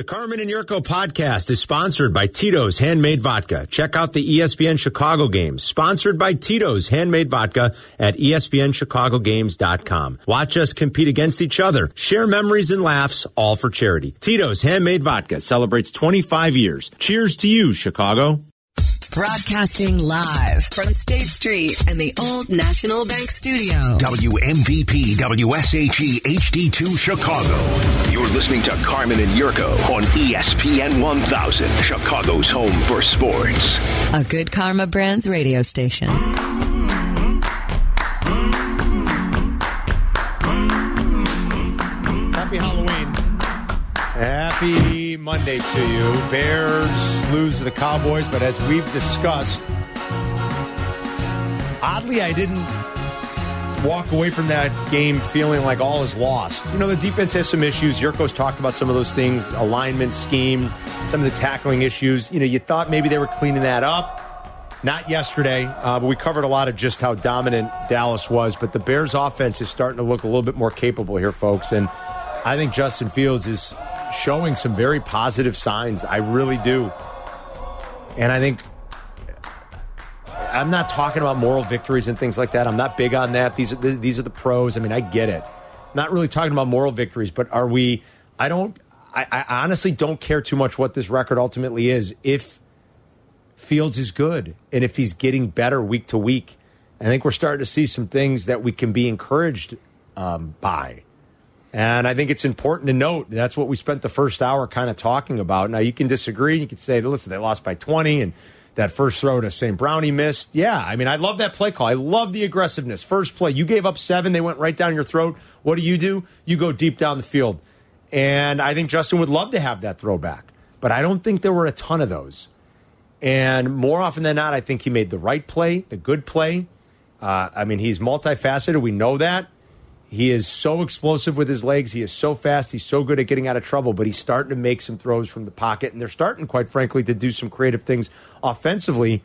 The Carmen and Yurko podcast is sponsored by Tito's Handmade Vodka. Check out the ESPN Chicago games, sponsored by Tito's Handmade Vodka at ESPNChicagoGames.com. Watch us compete against each other, share memories and laughs, all for charity. Tito's Handmade Vodka celebrates 25 years. Cheers to you, Chicago. Broadcasting live from State Street and the Old National Bank Studio. WMVP WSHE HD2 Chicago. You're listening to Carmen and Yurko on ESPN 1000, Chicago's home for sports. A good Karma Brands radio station. Happy Halloween. Happy Monday to you. Bears lose to the Cowboys, but as we've discussed, oddly, I didn't walk away from that game feeling like all is lost. You know, the defense has some issues. Yurko's talked about some of those things alignment, scheme, some of the tackling issues. You know, you thought maybe they were cleaning that up. Not yesterday, uh, but we covered a lot of just how dominant Dallas was. But the Bears' offense is starting to look a little bit more capable here, folks. And I think Justin Fields is showing some very positive signs. I really do. And I think I'm not talking about moral victories and things like that. I'm not big on that. These are these are the pros. I mean, I get it. Not really talking about moral victories, but are we? I don't. I, I honestly don't care too much what this record ultimately is. If Fields is good and if he's getting better week to week, I think we're starting to see some things that we can be encouraged um, by. And I think it's important to note that's what we spent the first hour kind of talking about. Now, you can disagree. You can say, listen, they lost by 20 and that first throw to St. Brown he missed. Yeah, I mean, I love that play call. I love the aggressiveness. First play, you gave up seven, they went right down your throat. What do you do? You go deep down the field. And I think Justin would love to have that throwback. But I don't think there were a ton of those. And more often than not, I think he made the right play, the good play. Uh, I mean, he's multifaceted. We know that. He is so explosive with his legs. He is so fast. He's so good at getting out of trouble, but he's starting to make some throws from the pocket. And they're starting, quite frankly, to do some creative things offensively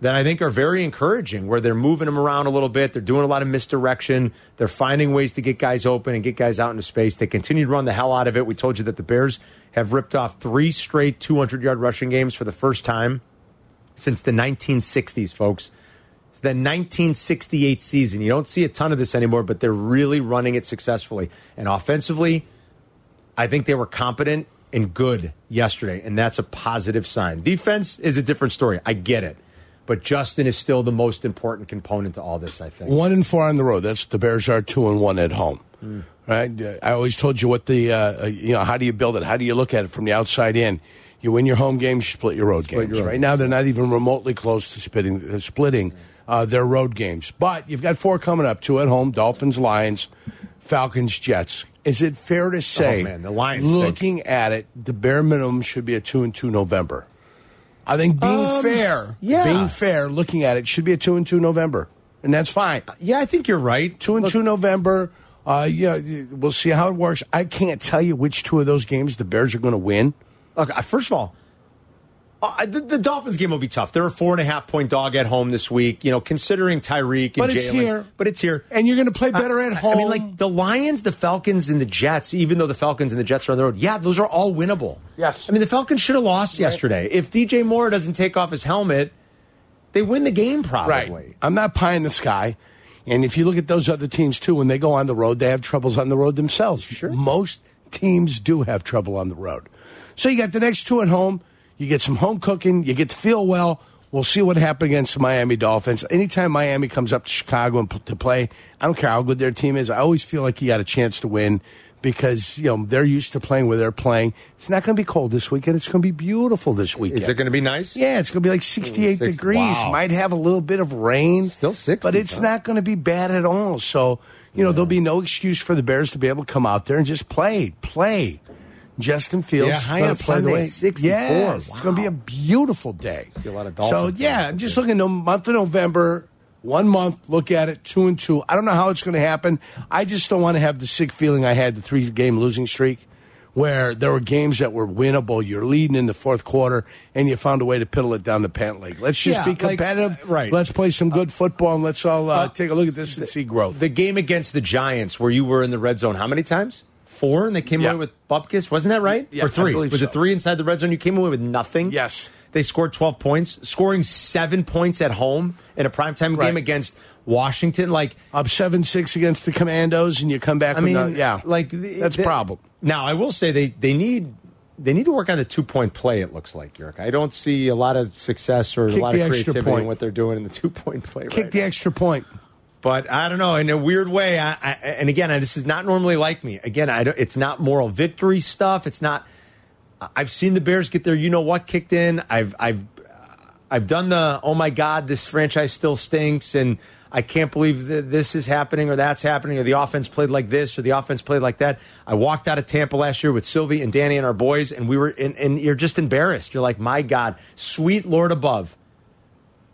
that I think are very encouraging, where they're moving him around a little bit. They're doing a lot of misdirection. They're finding ways to get guys open and get guys out into space. They continue to run the hell out of it. We told you that the Bears have ripped off three straight 200 yard rushing games for the first time since the 1960s, folks. The 1968 season. You don't see a ton of this anymore, but they're really running it successfully. And offensively, I think they were competent and good yesterday, and that's a positive sign. Defense is a different story. I get it. But Justin is still the most important component to all this, I think. One and four on the road. That's the Bears are two and one at home. Right. Uh, I always told you what the uh, uh, you know how do you build it? How do you look at it from the outside in? You win your home games, you split your road Split games. your right now, they're not even remotely close to splitting uh, splitting uh, their road games. But you've got four coming up: two at home, Dolphins, Lions, Falcons, Jets. Is it fair to say, Oh, man, the Lions stink. looking at it, the bare minimum should be a two and two November? I think being Um, fair, yeah. being fair, looking at it, should be a two and two November, and that's fine. Yeah, I think you're right. Two and Look, two November. Uh, yeah, we'll see how it works. I can't tell you which two of those games the Bears are going to win. Look, uh, first of all, uh, the, the Dolphins game will be tough. They're a four and a half point dog at home this week. You know, considering Tyreek and But it's Jaylen. here. But it's here. And you're going to play better I- at home. I mean, like the Lions, the Falcons, and the Jets. Even though the Falcons and the Jets are on the road, yeah, those are all winnable. Yes. I mean, the Falcons should have lost yesterday. If DJ Moore doesn't take off his helmet, they win the game probably. right. I'm not pie in the sky. And if you look at those other teams too, when they go on the road, they have troubles on the road themselves. Sure. Most teams do have trouble on the road. So you got the next two at home. You get some home cooking. You get to feel well. We'll see what happens against the Miami Dolphins. Anytime Miami comes up to Chicago and p- to play, I don't care how good their team is. I always feel like you got a chance to win because you know they're used to playing where they're playing. It's not going to be cold this weekend. It's going to be beautiful this weekend. Is it going to be nice? Yeah, it's going to be like 68 Six- degrees. wow. Might have a little bit of rain. Still 60, But it's huh? not going to be bad at all. So, you know, there'll be no excuse for the Bears to be able to come out there and just play. Play. Justin Fields Yeah, high on play the Sunday, way. 64. Yeah, it's going to be a beautiful day. See a lot of So, yeah, I'm just looking at the month of November. One month, look at it, two and two. I don't know how it's going to happen. I just don't want to have the sick feeling I had the three game losing streak, where there were games that were winnable. You're leading in the fourth quarter, and you found a way to piddle it down the pant leg. Let's just Yeah, be like, competitive. right. Let's play some good football, and let's all uh, uh, take a look at this and see growth. The game against the Giants, where you were in the red zone, how many times? Four, and they came Yeah. away with Bupkis. Wasn't that right? Yeah, or three? Was so. it three inside the red zone? You came away with nothing. Yes. They scored 12 points, scoring seven points at home in a primetime Right. game against Washington. Like, Up seven six against the Commandos, and you come back. I with mean, no- yeah, like that's the- a problem. Now, I will say they they need they need to work on the two point play. It looks like Yerk. I don't see a lot of success or Kick a lot of extra creativity in what they're doing in the two point play. Kick right the now. extra point. But I don't know. In a weird way, I, I, and again, I, this is not normally like me. Again, it's not moral victory stuff. It's not. I've seen the Bears get their you know what kicked in. I've I've I've done the oh my god, this franchise still stinks, and I can't believe that this is happening or that's happening, or the offense played like this or the offense played like that. I walked out of Tampa last year with Sylvie and Danny and our boys, and we were and, and you're just embarrassed. You're like, my God, sweet Lord above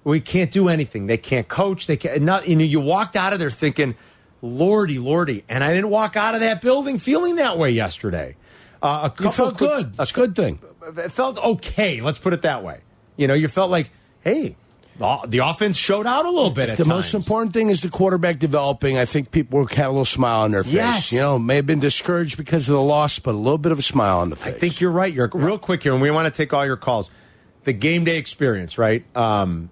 we can't do anything. They can't coach. They can't. Not, you know, you walked out of there thinking, "Lordy, lordy," and I didn't walk out of that building feeling that way yesterday. Uh, a You felt quick- good. It's a good thing. it felt okay. Let's put it that way. You know, you felt like, hey, the, the offense showed out a little bit. At The times. most important thing is the quarterback developing. I think people had a little smile on their face. Yes. You know, may have been discouraged because of the loss, but a little bit of a smile on the face. I think you're right. You're real quick here, and we want to take all your calls. The game day experience, right? Um,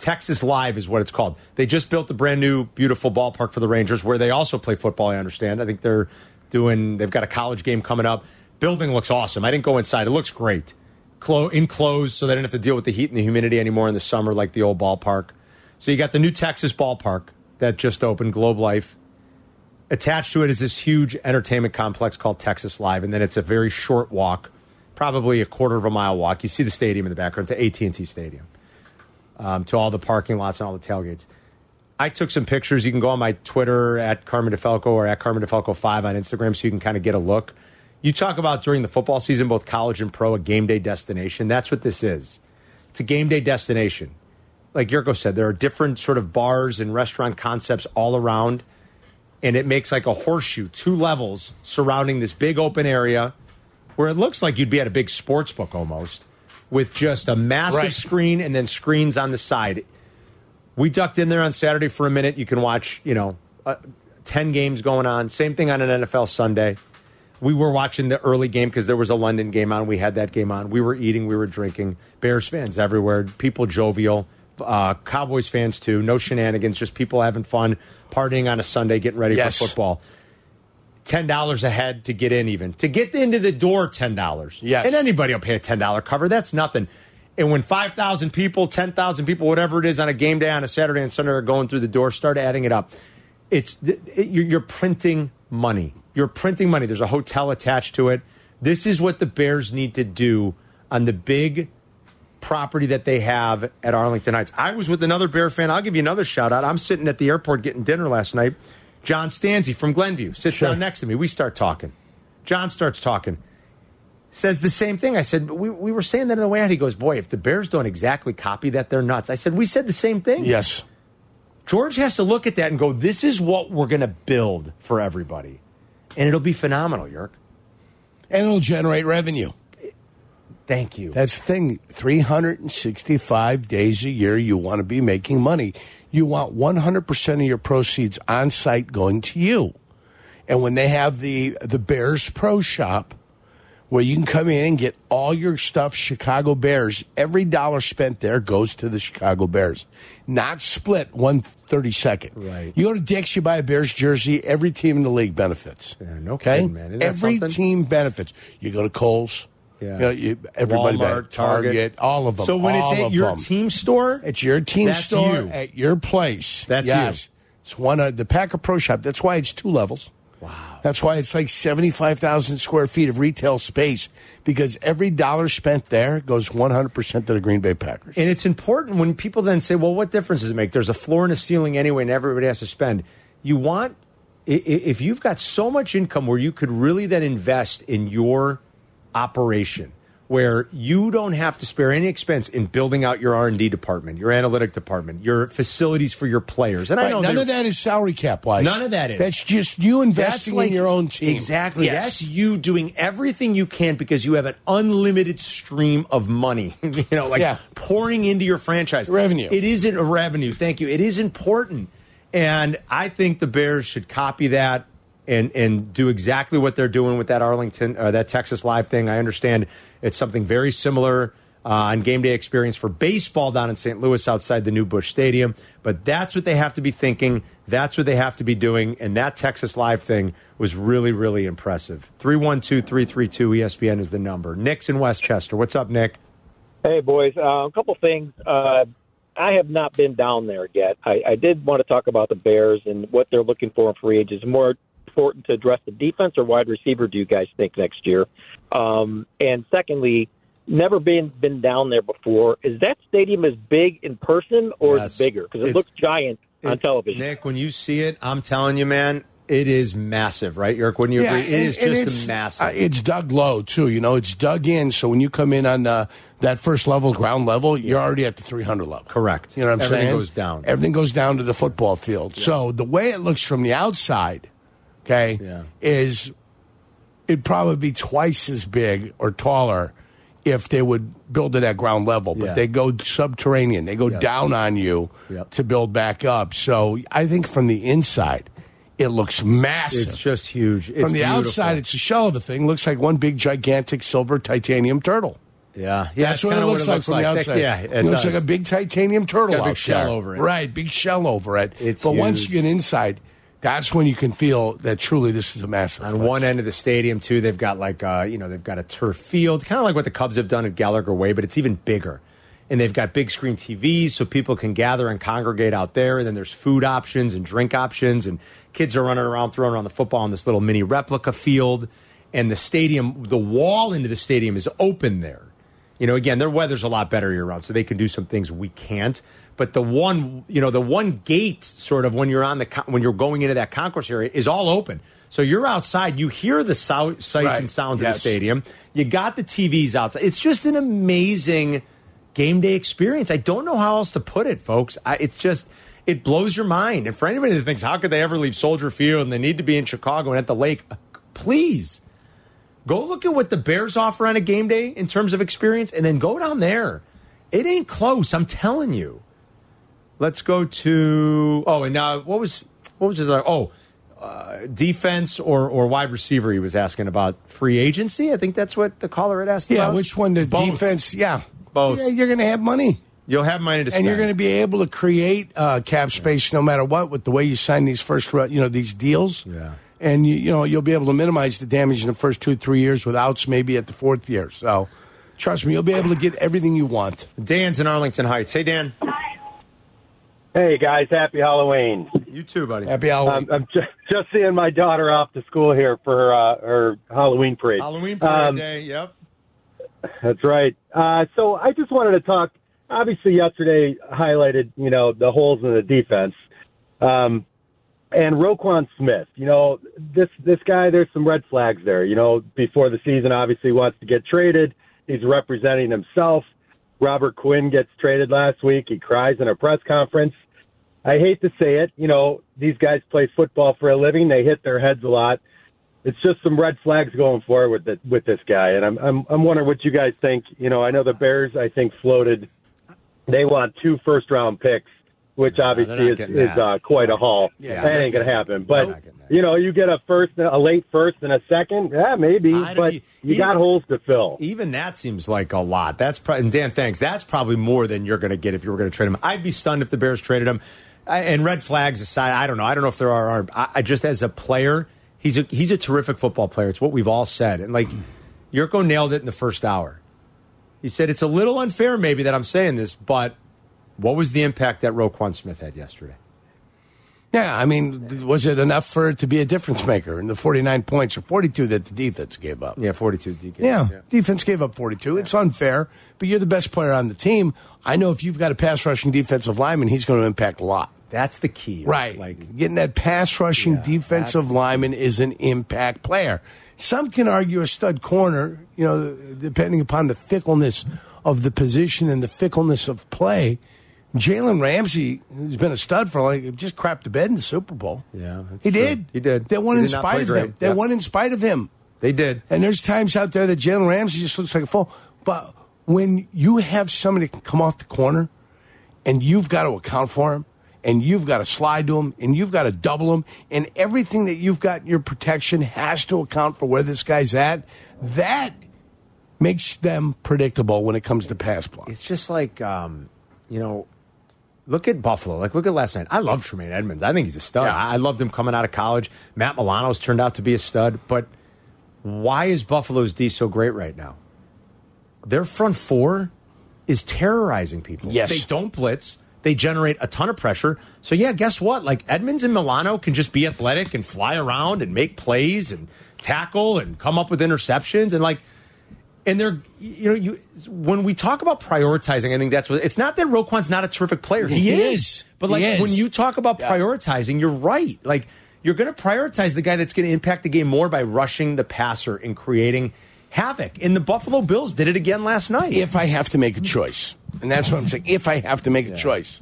Texas Live is what it's called. They just built a brand new, beautiful ballpark for the Rangers, where they also play football. I understand. I think they're doing. They've got a college game coming up. Building looks awesome. I didn't go inside. It looks great. Clo- enclosed, so they didn't have to deal with the heat and the humidity anymore in the summer, like the old ballpark. So you got the new Texas ballpark that just opened, Globe Life attached to it is this huge entertainment complex called Texas Live, and then it's a very short walk, probably a quarter of a mile walk. You see the stadium in the background to AT and T Stadium, um, to all the parking lots and all the tailgates. I took some pictures. You can go on my Twitter at Carmen DeFalco or at Carmen DeFalco five on Instagram, so you can kind of get a look. You talk about during the football season, both college and pro, a game day destination. That's what this is. It's a game day destination. Like Yurko said, there are different sort of bars and restaurant concepts all around and it makes like a horseshoe, two levels surrounding this big open area where it looks like you'd be at a big sports book almost with just a massive Right. screen and then screens on the side. We ducked in there on Saturday for a minute. You can watch, you know, uh, 10 games going on. Same thing on an NFL Sunday. We were watching the early game because there was a London game on. We had that game on. We were eating, we were drinking. Bears fans everywhere, people jovial, uh, Cowboys fans too. No shenanigans, just people having fun, partying on a Sunday, getting ready Yes. for football. Ten dollars a head to get in, even to get into the door, ten dollars. Yes. and anybody will pay a ten dollar cover. That's nothing. And when five thousand people, ten thousand people, whatever it is, on a game day on a Saturday and Sunday are going through the door, start adding it up. It's you're, you're printing money. You're printing money. There's a hotel attached to it. This is what the Bears need to do on the big property that they have at Arlington Heights. I was with another Bear fan. I'll give you another shout out. I'm sitting at the airport getting dinner last night. John Stanzi from Glenview sits Sure. down next to me. We start talking. John starts talking. Says the same thing. I said, we, we were saying that in the way out. He goes, Boy, if the Bears don't exactly copy that, they're nuts. I said, We said the same thing. Yes. George has to look at that and go, This is what we're going to build for everybody. And it'll be phenomenal, Yerk. And it'll generate revenue. Thank you. That's the thing. 365 days a year, you want to be making money. You want 100% of your proceeds on site going to you. And when they have the, the Bears Pro Shop, where you can come in and get all your stuff Chicago Bears, every dollar spent there goes to the Chicago Bears, not split one thirty second. Right. You go to Dick's, you buy a Bears jersey, every team in the league benefits. Yeah, no kidding, man. Every something? team benefits. You go to Kohl's. Yeah. You know, you, everybody Walmart, benefits. Target, all of them. So when it's at your them. team store, It's your team store you. at your place. That's yes. It's one of the Packer Pro Shop. That's why it's two levels. Wow. That's why it's like seventy five thousand square feet of retail space because every dollar spent there goes one hundred percent to the Green Bay Packers. And it's important when people then say, well, what difference does it make? There's a floor and a ceiling anyway, and everybody has to spend. You want, if you've got so much income where you could really then invest in your operation, where you don't have to spare any expense in building out your R&D department, your analytic department, your facilities for your players. And I Right, know none of that is salary cap wise. None of that is. That's just you investing like- in your own team. Exactly. Yes. That's you doing everything you can because you have an unlimited stream of money, you know, like Yeah. pouring into your franchise. Revenue. It isn't a revenue. Thank you. It is important. And I think the Bears should copy that and and do exactly what they're doing with that Arlington, uh, that Texas Live thing. I understand it's something very similar uh, on game day experience for baseball down in St. Louis outside the new Busch Stadium. But that's what they have to be thinking. That's what they have to be doing. And that Texas Live thing was really, really impressive. 312 332 ESPN is the number. Nick's in Westchester. What's up, Nick? Hey, boys. Uh, a couple things. Uh, I have not been down there yet. I, I did want to talk about the Bears and what they're looking for in free agents. More important to address the defense or wide receiver, do you guys think, next year? Um, and secondly, never been been down there before. Is that stadium as big in person or Yes. is it bigger? Because it It's- looks giant on It- television. Nick, when you see it, I'm telling you, man, it is massive, right, Yerk? Wouldn't you agree? It is and just it's, massive. uh, it's dug low too. You know, it's dug in. So when you come in on uh, that first level, ground level, you're already at the 300 level. Correct. You know what I'm Everything saying? goes down. Everything goes down to the football field. So the way it looks from the outside, okay, Yeah. is it'd probably be twice as big or taller if they would build it at ground level. But Yeah. they go subterranean. They go Yes. down on you Yep. to build back up. So I think from the inside, it looks massive. it's just huge. It's From the beautiful. outside, it's a shell of the thing. Looks like one big, gigantic silver titanium turtle. yeah, yeah. That's what it looks like from the That- outside. Yeah, it, looks does. like a big titanium turtle a big shell there. over it. Right, big shell over it. It's but once you get inside, that's when you can feel that truly this is a massive. On place. one end of the stadium, too, they've got like uh, you know they've got a turf field, kind of like what the Cubs have done at Gallagher Way, but it's even bigger. And they've got big screen TVs, so people can gather and congregate out there. And then there's food options and drink options, and kids are running around throwing around the football on this little mini replica field. And the stadium, the wall into the stadium is open there. You know, again, their weather's a lot better year round, so they can do some things we can't. But the one, you know, the one gate, sort of when you're on the when you're going into that concourse area, is all open. So you're outside, you hear the sou- sights Right. and sounds of the stadium. You got the TVs outside. It's just an amazing game day experience. I don't know how else to put it, folks. I, it's just it blows your mind. And for anybody that thinks, how could they ever leave Soldier Field and they need to be in Chicago and at the lake, please Go look at what the Bears offer on a game day in terms of experience, and then go down there. It ain't close. I'm telling you. Let's go to oh, and now what was what was his uh, oh uh, defense or or wide receiver? He was asking about free agency. I think that's what the caller had asked. yeah, about. which one? The Both. defense? Yeah, Both. Yeah, you're going to have money. You'll have money to spend, and you're going to be able to create uh, cap space no matter what with the way you sign these first, you know, these deals. Yeah. and you, you know you'll be able to minimize the damage in the first two, three years with outs maybe at the fourth year. So, trust me, you'll be able to get everything you want. Dan's in Arlington Heights. Hey, Dan. Hey guys, happy Halloween! You too, buddy. Happy Halloween. I'm, I'm just, just seeing my daughter off to school here for her, uh, her Halloween parade. Halloween parade Um, day. Yep. That's right. Uh, so I just wanted to talk. Obviously, yesterday highlighted you know the holes in the defense, um, and Roquan Smith. You know this this guy. There's some red flags there. You know before the season, obviously wants to get traded. He's representing himself. Robert Quinn gets traded last week. He cries in a press conference. I hate to say it. You know these guys play football for a living. They hit their heads a lot it's just some red flags going forward with with this guy, and I'm I'm I'm wondering what you guys think. You know, I know the Bears. I think floated. They want two first round picks, which obviously is, is uh, quite a haul. Yeah, that ain't gonna happen. But you know, you get a first, a late first, and a second. Yeah, maybe. I But you- you got holes to fill. Even that seems like a lot. That's pro- and Dan, thanks. That's probably more than you're going to get if you were going to trade him. I'd be stunned if the Bears traded him. I, and red flags aside, I don't know. I don't know if there are. are I, I just as a player, he's a he's a terrific football player. It's what we've all said. And like Yurko nailed it in the first hour. He said it's a little unfair, maybe that I'm saying this, but what was the impact that Roquan Smith had yesterday? yeah, I mean, was it enough for it to be a difference maker in the 49 points or 42 that the defense gave up? Yeah, 42 DK. Yeah, defense gave up 42. It's unfair, but you're the best player on the team. I know if you've got a pass rushing defensive lineman, he's going to impact a lot. That's the key, Right. Like getting that pass rushing Yeah, defensive lineman is an impact player. Some can argue a stud corner, you know, depending upon the fickleness of the position and the fickleness of play. Jalen Ramsey, who's been a stud for like just crapped the bed in the Super Bowl. Yeah, he true. did. He did. They won He in spite of great. him. They Yeah. won in spite of him. they did. And there's times out there that Jalen Ramsey just looks like a fool. But when you have somebody that can come off the corner and you've got to account for him and you've got to slide to him, and you've got to double him, and everything that you've got in your protection has to account for where this guy's at. That makes them predictable when it comes to pass block. It's just like, um, you know, look at Buffalo. Like, look at last night. I love Tremaine Edmunds. I think he's a stud. Yeah. I I loved him coming out of college. Matt Milano's turned out to be a stud. But why is Buffalo's D so great right now? Their front four is terrorizing people. Yes. They don't blitz. They generate a ton of pressure. So, yeah, guess what? Like, Edmunds and Milano can just be athletic and fly around and make plays and tackle and come up with interceptions. And, like, and they're you know you when we talk about prioritizing, I think that's what it's not that Roquan's not a terrific player. He, He is. is. But like is. when you talk about prioritizing, you're right. Like you're going to prioritize the guy that's going to impact the game more by rushing the passer and creating havoc. And the Buffalo Bills did it again last night. if I have to make a choice, and that's what I'm saying, if I have to make a choice,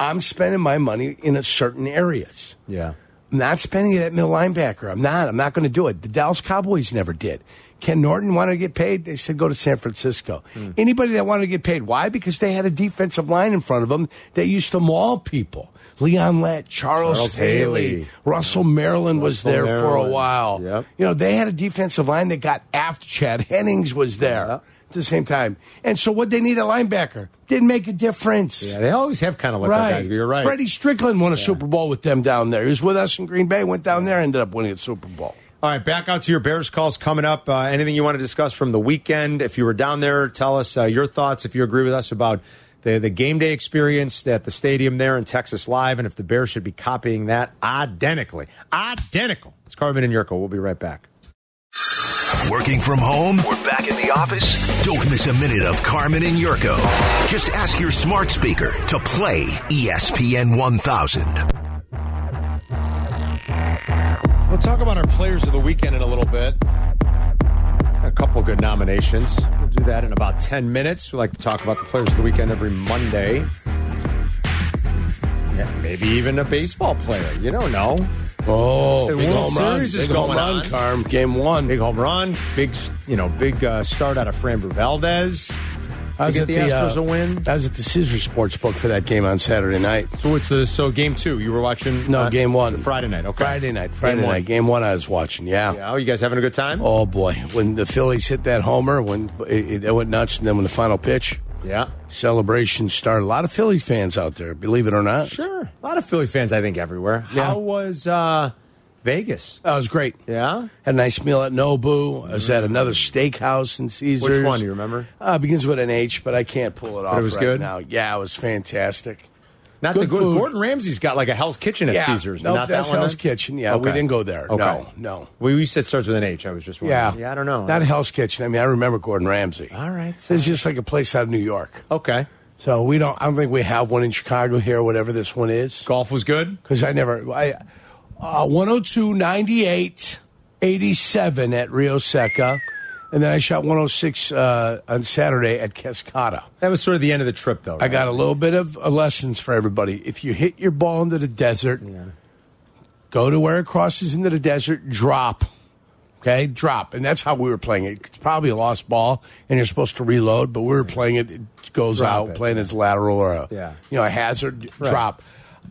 I'm spending my money in a certain areas. yeah. I'm not spending it at middle linebacker. I'm not. I'm not going to do it. The Dallas Cowboys never did. Ken Norton wanted to get paid. They said go to San Francisco. Hmm. Anybody that wanted to get paid, why? Because they had a defensive line in front of them that used to maul people. Leon Lett, Charles, Charles Haley, Haley. Russell Maryland was Russell there for a while. Yep. You know, they had a defensive line that got after Chad Hennings was there Yeah. at the same time. And so what they need a linebacker didn't make a difference. Yeah, they always have kind of like that guys, you're right. Freddie Strickland won a Super Bowl with them down there. He was with us in Green Bay, went down there, ended up winning a Super Bowl. All right, back out to your Bears calls coming up. Uh, anything you want to discuss from the weekend? If you were down there, tell us uh, your thoughts. If you agree with us about the the game day experience at the stadium there in Texas Live, and if the Bears should be copying that identically, identical. It's Carmen and Yurko. We'll be right back. Working from home? We're back in the office? Don't miss a minute of Carmen and Yurko. Just ask your smart speaker to play ESPN 1000. We'll talk about our players of the weekend in a little bit. A couple good nominations. We'll do that in about 10 minutes. We like to talk about the players of the weekend every Monday. Yeah, maybe even a baseball player. You don't know. Oh, The big World home run. Series is big home going run, on. Carm. Game one. Big home run, big you know, big uh, start out of Framber Valdez. I was at the the, uh, Astros a win. I was at the Sports Book for that game on Saturday night. So it's the so game two. You were watching? No, uh, game one. Friday night. Okay, Friday night. Friday Game night. one. Game one I was watching, yeah. Yeah, you guys having a good time? Oh, boy. When the Phillies hit that homer, when it, it went nuts, and then when the final pitch, Yeah, celebration started. A lot of Philly fans out there, believe it or not. sure. A lot of Philly fans, I think, everywhere. Yeah. How was uh, Vegas? That was great. Yeah, Had a nice meal at Nobu. I was at another steakhouse in Caesars. Which one do you remember? Uh, begins with an H, but I can't pull it off. it was right good? now. Yeah, it was fantastic. not Good the good. Gordon Ramsay's got like a Hell's Kitchen at yeah, Caesars. Nope, not that's that one. Hell's then? Kitchen. Yeah, we didn't go there. Okay. No, no. Well, you said starts with an H. I was just wondering. Yeah, yeah. I don't know. Not Hell's Kitchen. I mean, I remember Gordon Ramsay. All right. so. It's just like a place out of New York. Okay. So we don't. I don't think we have one in Chicago here, whatever this one is. Golf was good. Because I never. I uh, 102, 98, 87 at Rio Secco, and then I shot 106 uh, on Saturday at Cascata. That was sort of the end of the trip, though. I got a little bit of uh, lessons for everybody. If you hit your ball into the desert, go to where it crosses into the desert, drop. Okay, drop. And that's how we were playing it. It's probably a lost ball, and you're supposed to reload, but we were playing it, it goes Drop out, it. playing its lateral or a, Yeah. you know, a hazard drop.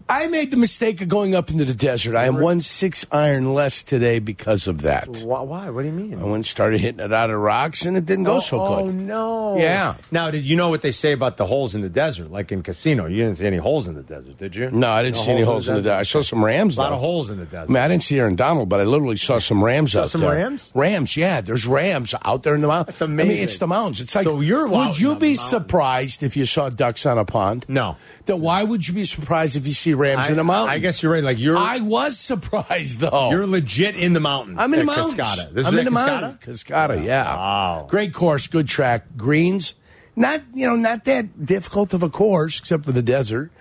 I made the mistake of going up into the desert. I am one six iron less today because of that. Why? why? What do you mean? I went and started hitting it out of rocks, and it didn't go so good. oh, no. Yeah. Now, did you know what they say about the holes in the desert? Like in casino, you didn't see any holes in the desert, did you? No, I didn't see any holes in the desert. I saw some rams. A lot though. of holes in the I desert. mean, I didn't see Aaron Donald, but I literally saw some rams Saw out some there. rams? Rams, yeah. There's rams out there in the mountains. That's amazing. I mean, it's the mountains. It's like, So you're out would in you the be mountains. surprised if you saw ducks on a pond? No. Then why would you be surprised if you see rams in the mountain? I guess you're right. Like you're I was surprised though. you're legit in the mountains. I'm in the mountains. Cascata. This I'm is in the mountains. Cascata, yeah. Wow. Great course, good track. Greens, not you know, not that difficult of a course except for the desert.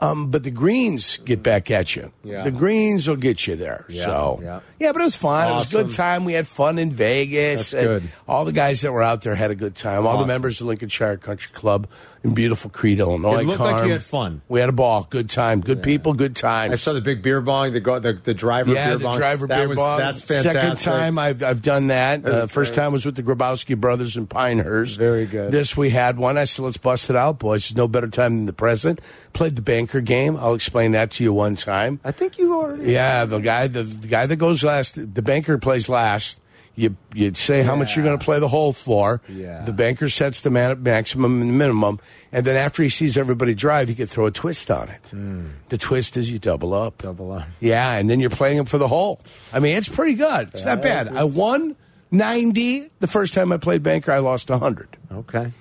Um, but the greens get back at you. Yeah. The greens will get you there. Yeah, so yeah. Yeah, but it was fun. It was a good time. We had fun in Vegas. That's good. All the guys that were out there had a good time. All the members of Lincolnshire Country Club in beautiful Crete, Illinois. It looked like you had fun. We had a ball. Good time. Good people. Good time. I saw the big beer bong, the the, the driver yeah, beer the bong. driver that beer was, bong. That's fantastic. Second time I've I've done that. Uh, first time was with the Grabowski brothers in Pinehurst. Very good. This we had one. I said, let's bust it out, boys. There's no better time than the present. Played the banker game. I'll explain that to you one time. I think you already. Yeah, the guy the, the guy that goes last, the banker plays last. You you say how much you're going to play the hole for. Yeah. The banker sets the man maximum and minimum, and then after he sees everybody drive, he can throw a twist on it. Hmm. The twist is you double up. Double up. Yeah, and then you're playing him for the hole. I mean, it's pretty good. It's not bad. I won ninety the first time I played banker. I lost hundred. Okay.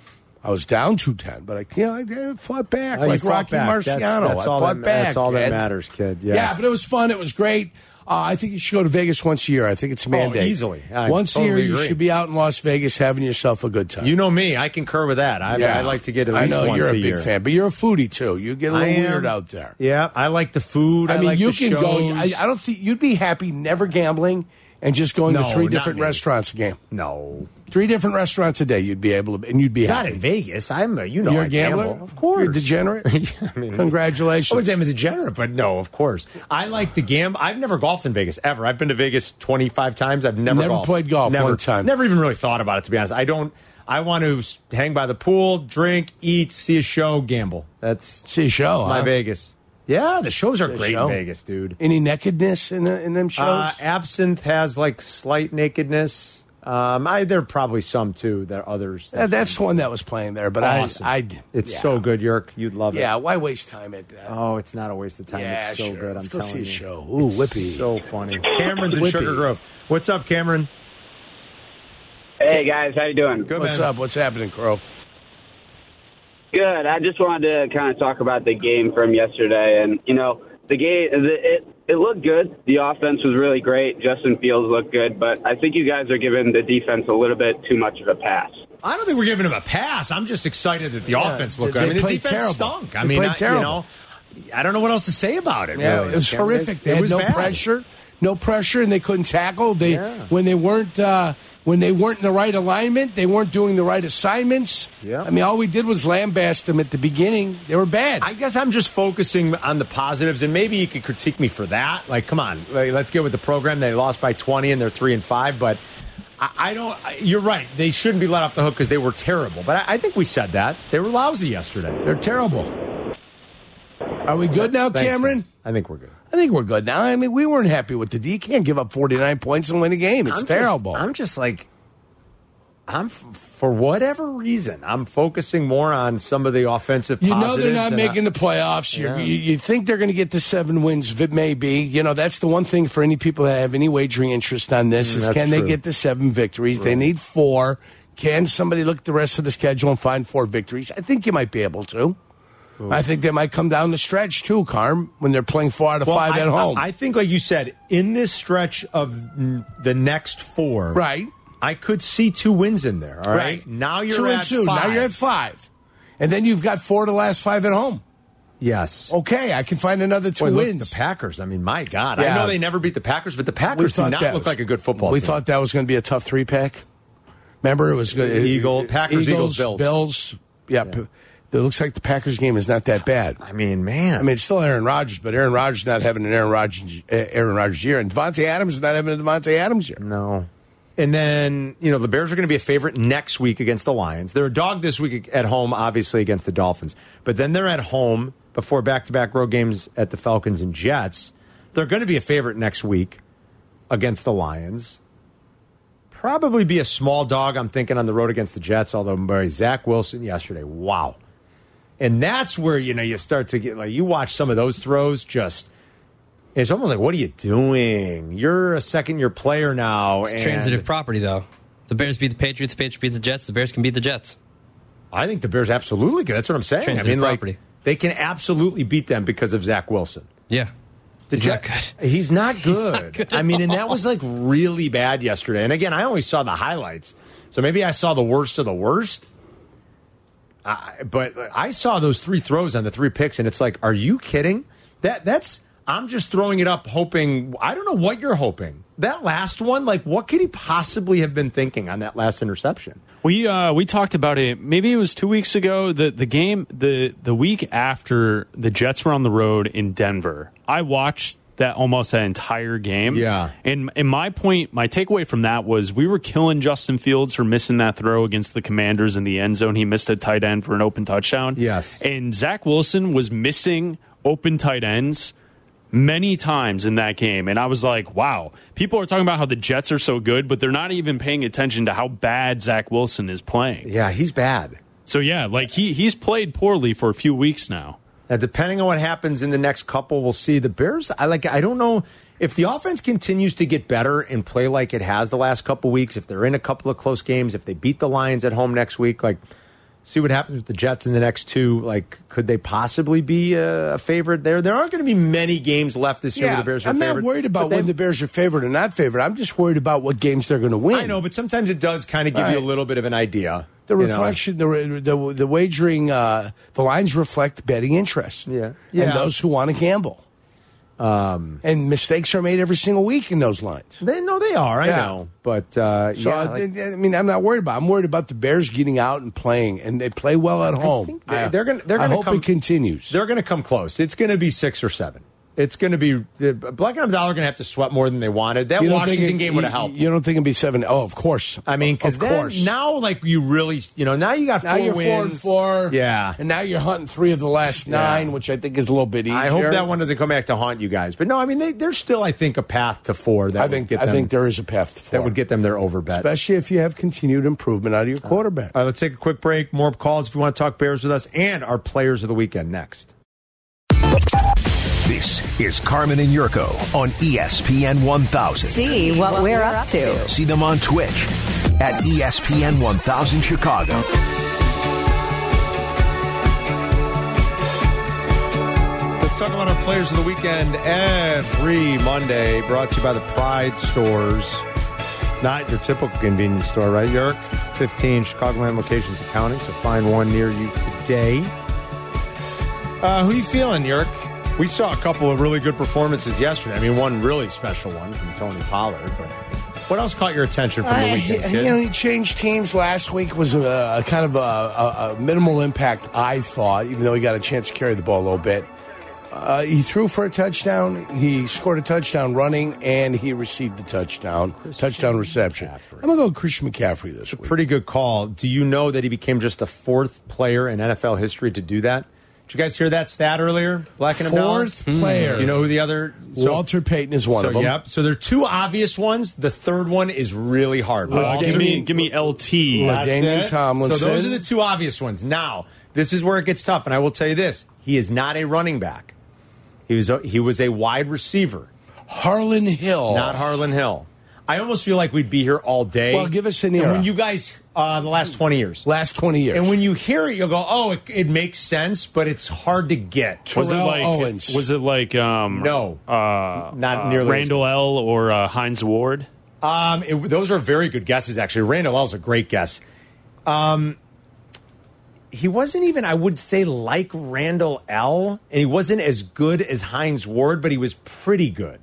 I was down two ten, but I you know, I fought back Oh, like fought Rocky back. Marciano. That's, that's I all fought that, back. That's all that kid. matters, kid. Yes. Yeah, but it was fun. It was great. Uh, I think you should go to Vegas once a year. I think it's a mandate. Oh, easily. I once a year, totally you agree. should be out in Las Vegas having yourself a good time. you know me. I concur with that. I, I like to get at I know once you're a, a big year. fan, but you're a foodie too. You get a little weird out there. Yeah, I like the food. I, I mean, like you can go. I. I don't think you'd be happy never gambling and just going to three different me. restaurants a game. no, Three different restaurants a day. You'd be able to, and you'd be not happy. in Vegas. I'm a, you know, You're I a gambler, gamble. Of course, You're degenerate. Yeah, I mean, Congratulations. I would say I'm a degenerate, but no, of course. I like the gamble. I've never golfed in Vegas ever. I've been to Vegas 25 times. I've never Never golfed. played golf never, one time. Never even really thought about it, to be honest. I don't. I want to hang by the pool, drink, eat, see a show, gamble. That's See a show. my huh? Vegas. Yeah, the shows are See a great show. in Vegas, dude. Any nakedness in, the, in them shows? Uh, Absinthe has like slight nakedness. Um, I there are probably some too. There are others. Yeah, that's the one that was playing there, but awesome. I, I, it's yeah. so good, Yerk. You'd love it. Yeah, why waste time at that? Oh, it's not a waste of time. yeah, it's so sure. good. Let's I'm go telling see a you. show. Ooh, whippy. So funny. Cameron's in Sugar Grove. What's up, Cameron? Hey guys, how you doing? Good What's man. up? What's happening, Crow? Good. I just wanted to kind of talk about the game from yesterday, and you know, the game the, it it looked good. The offense was really great. Justin Fields looked good, but I think you guys are giving the defense a little bit too much of a pass. I don't think we're giving him a pass. I'm just excited that the Yeah, offense looked good. I they mean, the played defense terrible. stunk. I They mean, played I, terrible. you know, I don't know what else to say about it. Yeah, really. it was horrific. They It had was no bad. pressure, no pressure, and they couldn't tackle. They Yeah. when they weren't uh, when they weren't in the right alignment, they weren't doing the right assignments. Yeah. I mean, all we did was lambast them at the beginning. They were bad. I guess I'm just focusing on the positives, and maybe you could critique me for that. Like, come on, like, let's get with the program. They lost by 20, and they're three and five. But I, I don't. You're right. They shouldn't be let off the hook because they were terrible. But I, I think we said that they were lousy yesterday. They're terrible. Are we good now, Thanks, Cameron? man. I think we're good. I think we're good now. I mean, we weren't happy with the D. You can't give up 49 points and win a game. It's I'm just- terrible. I'm just like, I'm f- for whatever reason, I'm focusing more on some of the offensive. you know they're not making I- the playoffs. Yeah. You, you think they're going to get the seven wins? Maybe. You know that's the one thing for any people that have any wagering interest on this Mm, is can they get the seven victories? They need four. Can somebody look at the rest of the schedule and find four victories? I think you might be able to. I think they might come down the stretch too, Carm, when they're playing four out of Well, five I, at home. I, I think, like you said, in this stretch of the next four, right. I could see two wins in there. All right. Right. Now you're two at and two. Five. Now you're at five. And then you've got four of the last five at home. Yes. Okay, I can find another two Boy, look, wins. the Packers. I mean, my God. I know they never beat the Packers, but the Packers do not that look was- like a good football We team. thought that was going to be a tough three pack. Remember, it was good. Eagle- Packers, Eagles, Bills. Bills. Yeah, p- it looks like the Packers game is not that bad. I mean, man. I mean, it's still Aaron Rodgers, but Aaron Rodgers not having an Aaron Rodgers uh, Aaron Rodgers year, and Davante Adams is not having a Davante Adams year. No. And then, you know, the Bears are going to be a favorite next week against the Lions. They're a dog this week at home, obviously, against the Dolphins. But then they're at home before back to back road games at the Falcons and Jets. They're going to be a favorite next week against the Lions. Probably be a small dog, I'm thinking, on the road against the Jets, although boy, Zach Wilson yesterday, wow. And that's where, you know, you start to get like, you watch some of those throws just. It's almost like, what are you doing? You're a second year player now. It's and transitive property, though. The Bears beat the Patriots. The Patriots beat the Jets. The Bears can beat the Jets. I think the Bears absolutely good. That's what I'm saying. I Transitive mean, like, property. they can absolutely beat them because of Zach Wilson. Yeah. The He's not good. He's not good. good I mean, and that was like really bad yesterday. And again, I only saw the highlights, so maybe I saw the worst of the worst. I but I saw those three throws on the three picks, and it's like, are you kidding? That that's I'm just throwing it up, hoping. I don't know what you're hoping. That last one, like, what could he possibly have been thinking on that last interception? We uh, we talked about it. Maybe it was two weeks ago. The the game the the week after the Jets were on the road in Denver. I watched that almost that entire game. Yeah. And and my point, my takeaway from that was we were killing Justin Fields for missing that throw against the Commanders in the end zone. He missed a tight end for an open touchdown. Yes. And Zach Wilson was missing open tight ends many times in that game. And I was like, wow, people are talking about how the Jets are so good, but they're not even paying attention to how bad Zach Wilson is playing. Yeah, he's bad. So yeah, like he he's played poorly for a few weeks now. Now, depending on what happens in the next couple, we'll see. The Bears, I like. I don't know if the offense continues to get better and play like it has the last couple weeks. If they're in a couple of close games, if they beat the Lions at home next week, like see what happens with the Jets in the next two. Like, could they possibly be a, a favorite there? There aren't going to be many games left this year where the Bears are I'm favored. not worried about when the Bears are favored or not favored. I'm just worried about what games they're going to win. I know, but sometimes it does kind of give you a little bit of an idea. The you know? reflection, the, the the wagering, uh, the lines reflect betting interest. Yeah. and Yeah. those who want to gamble. Um, and mistakes are made every single week in those lines. They no, they are. I Yeah. know, but uh, So yeah, I, like- I mean, I'm not worried about. I'm worried about the Bears getting out and playing, and they play well at home. think they- they're gonna- they're gonna hope come- it continues. They're going to come close. It's going to be six or seven. It's going to be the Black and Abdallah are going to have to sweat more than they wanted. That You don't think Washington it- game would have helped. You don't think it'd be seven? Oh, of course. I mean, because now, like you really, you know, now you got now four you're four and wins. four. Yeah. and now you're hunting three of the last nine, which I think is a little bit easier. I hope that one doesn't come back to haunt you guys. But no, I mean, they, there's still, I think, a path to four. That I think get I think there is a path to four. that would get them their over bet. especially if you have continued improvement out of your quarterback. All right, let's take a quick break. More calls if you want to talk Bears with us, and our players of the weekend next. This is Carmen and Yurko on ESPN 1000. See what we're up to. See them on Twitch at ESPN 1000 Chicago. Let's talk about our players of the weekend every Monday, brought to you by the Pride Stores. Not your typical convenience store, right, Yerk? 15 Chicagoland locations accounting, so find one near you today. Uh, who you feeling, Yerk? We saw a couple of really good performances yesterday. I mean, one really special one from Tony Pollard, but what else caught your attention from the I- weekend, you kid? know, he changed teams last week. Was a, a kind of a, a, a minimal impact, I thought, even though he got a chance to carry the ball a little bit. Uh, he threw for a touchdown. He scored a touchdown running, and he received the touchdown. touchdown reception. I'm gonna go with Christian McCaffrey this week. Pretty good call. Do you know that he became just the fourth player in NFL history to do that? Did you guys hear that stat earlier? Black and Abdallah? Fourth player. Do you know who the other? so- Walter Payton is one so, of them. Yep. So there are two obvious ones. The third one is really hard. Uh, Walter- give me give me LT. That's Damian. Tomlinson. So those are the two obvious ones. Now, this is where it gets tough, and I will tell you this: he is not a running back. He was a, he was a wide receiver, Harlon Hill. not Harlon Hill. I almost feel like we'd be here all day. Well, give us an And when you guys, uh, the last twenty years, Last 20 years. and when you hear it, you'll go, "Oh, it, it makes sense," but it's hard to get. Was it like Owens. was it like um No, uh, not uh, nearly. as Randle El or uh, Hines Ward? Um, it, those are very good guesses, actually. Randle El. is a great guess. Um, he wasn't even, I would say, like Randle El, and he wasn't as good as Hines Ward, but he was pretty good.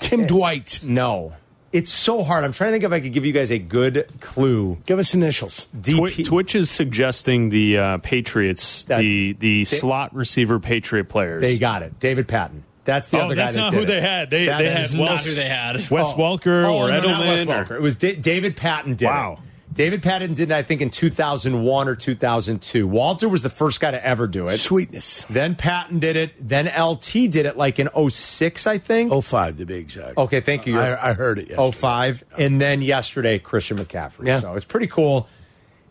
Tim Dwight. No, it's so hard. I'm trying to think if I could give you guys a good clue. Give us initials. Twi- DP, Twitch is suggesting the uh, Patriots, That- the the slot receiver Patriot players. they got it. David Patten. That's the oh, other guy. that's not who it. they had. They, That's they had his- not Wes, who they had. Wes Welker Oh, or no, not Wes Edelman. Welker. or- It was Da- David Patten did Wow. it. David Patten did it, I think, in 2001 or 2002. Walter was the first guy to ever do it. Sweetness. Then Patten did it. Then LT did it like in 06, I think. 05 to be exact. Okay, thank you. I, I heard it yesterday. 05. And then yesterday, Christian McCaffrey. Yeah. So it's pretty cool.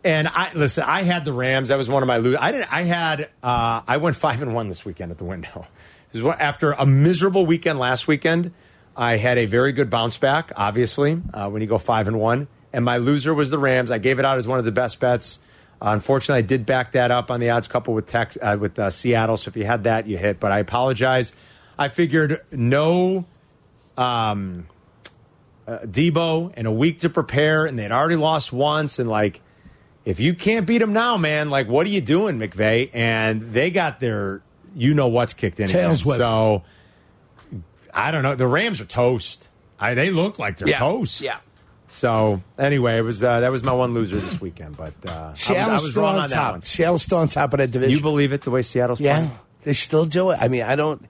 And I listen, I had the Rams. That was one of my lose. I didn't. I had uh I went five and one this weekend at the window. This is what after a miserable weekend last weekend, I had a very good bounce back, obviously, uh, when you go five and one. And my loser was the Rams. I gave it out as one of the best bets. Uh, unfortunately, I did back that up on the odds couple with Tex, uh, with uh, Seattle. So if you had that, you hit. But I apologize. I figured no um, uh, Deebo and a week to prepare, and they'd already lost once. And like, if you can't beat them now, man, like, what are you doing, McVay? And they got their, you know what's kicked in. Tails again. whip. So I don't know. The Rams are toast. I, they look like they're Yeah. toast. Yeah. So anyway, it was uh, that was my one loser this weekend, but uh, I was, Seattle's I was still wrong on on that top. Seattle's still on top of that division. You believe it the way Seattle's Yeah, playing? they still do it. I mean, I don't.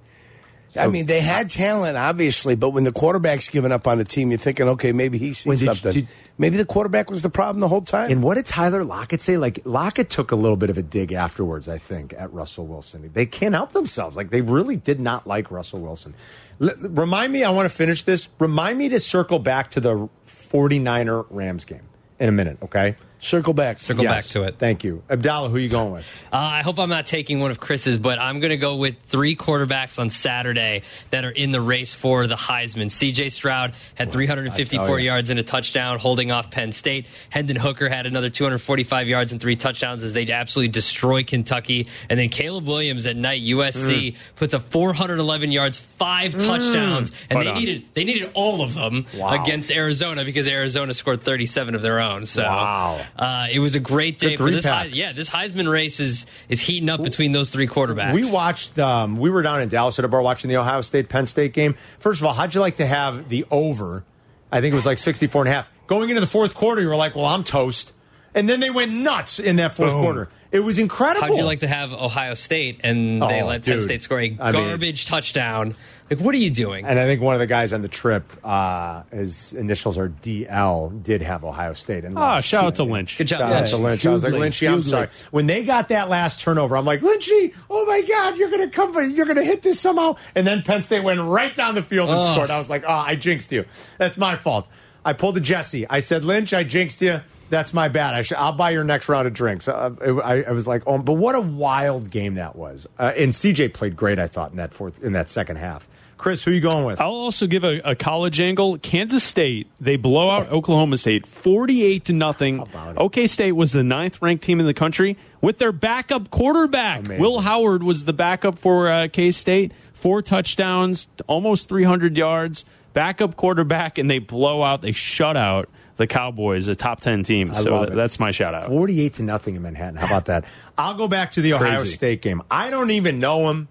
I mean, they had talent, obviously, but when the quarterback's giving up on the team, you're thinking, okay, maybe he sees did- something. did- maybe the quarterback was the problem the whole time. And what did Tyler Lockett say? Like Lockett took a little bit of a dig afterwards, I think, at Russell Wilson. They can't help themselves. Like they really did not like Russell Wilson. L- remind me, I want to finish this. Remind me to circle back to the 49er Rams game in a minute, okay? Circle back. Circle Yes. back to it. Thank you. Abdallah, who are you going with? Uh, I hope I'm not taking one of Chris's, but I'm going to go with three quarterbacks on Saturday that are in the race for the Heisman. CJ Stroud had 354 I tell ya. yards and a touchdown, holding off Penn State. Hendon Hooker had another 245 yards and three touchdowns as they absolutely destroy Kentucky. And then Caleb Williams at night, USC, Mm. puts up 411 yards, five touchdowns, and Right they on. needed they needed all of them Wow. against Arizona because Arizona scored 37 of their own. So Wow. Uh, it was a great day for this. three-pack. Yeah, this Heisman race is is heating up between those three quarterbacks. We watched. Um, we were down in Dallas at a bar watching the Ohio State Penn State game. First of all, how'd you like to have the over? I think it was like 64 and a half. Going into the fourth quarter, you were like, "Well, I'm toast," and then they went nuts in that fourth Boom. quarter. It was incredible. How'd you like to have Ohio State and they Oh, let Penn. State score a I mean- garbage touchdown? Like, what are you doing? And I think one of the guys on the trip, uh, his initials are DL, did have Ohio State. And Ah, shout out to Lynch. Good job, Shout out Lynch. to Lynch. I was like, Hughley. Lynchy, I'm Hughley. sorry. When they got that last turnover, I'm like, Lynchy, oh my God, you're gonna come, you're gonna hit this somehow. And then Penn State went right down the field and Ugh. scored. I was like, oh, I jinxed you. That's my fault. I pulled a Jesse. I said, Lynch, I jinxed you. That's my bad. I should, I'll buy your next round of drinks. Uh, it- I, I was like, oh, but what a wild game that was. Uh, and CJ played great, I thought, in that fourth, in that second half. Chris, who are you going with? I'll also give a, a college angle. Kansas State, they blow out Oklahoma State 48 to nothing. OK State was the ninth ranked team in the country with their backup quarterback. Amazing. Will Howard was the backup for uh, K State. Four touchdowns, almost 300 yards. Backup quarterback, and they blow out, they shut out the Cowboys, a top 10 team. I so that's my shout out. 48 to nothing in Manhattan. How about that? I'll go back to the Ohio Crazy. State game. I don't even know him.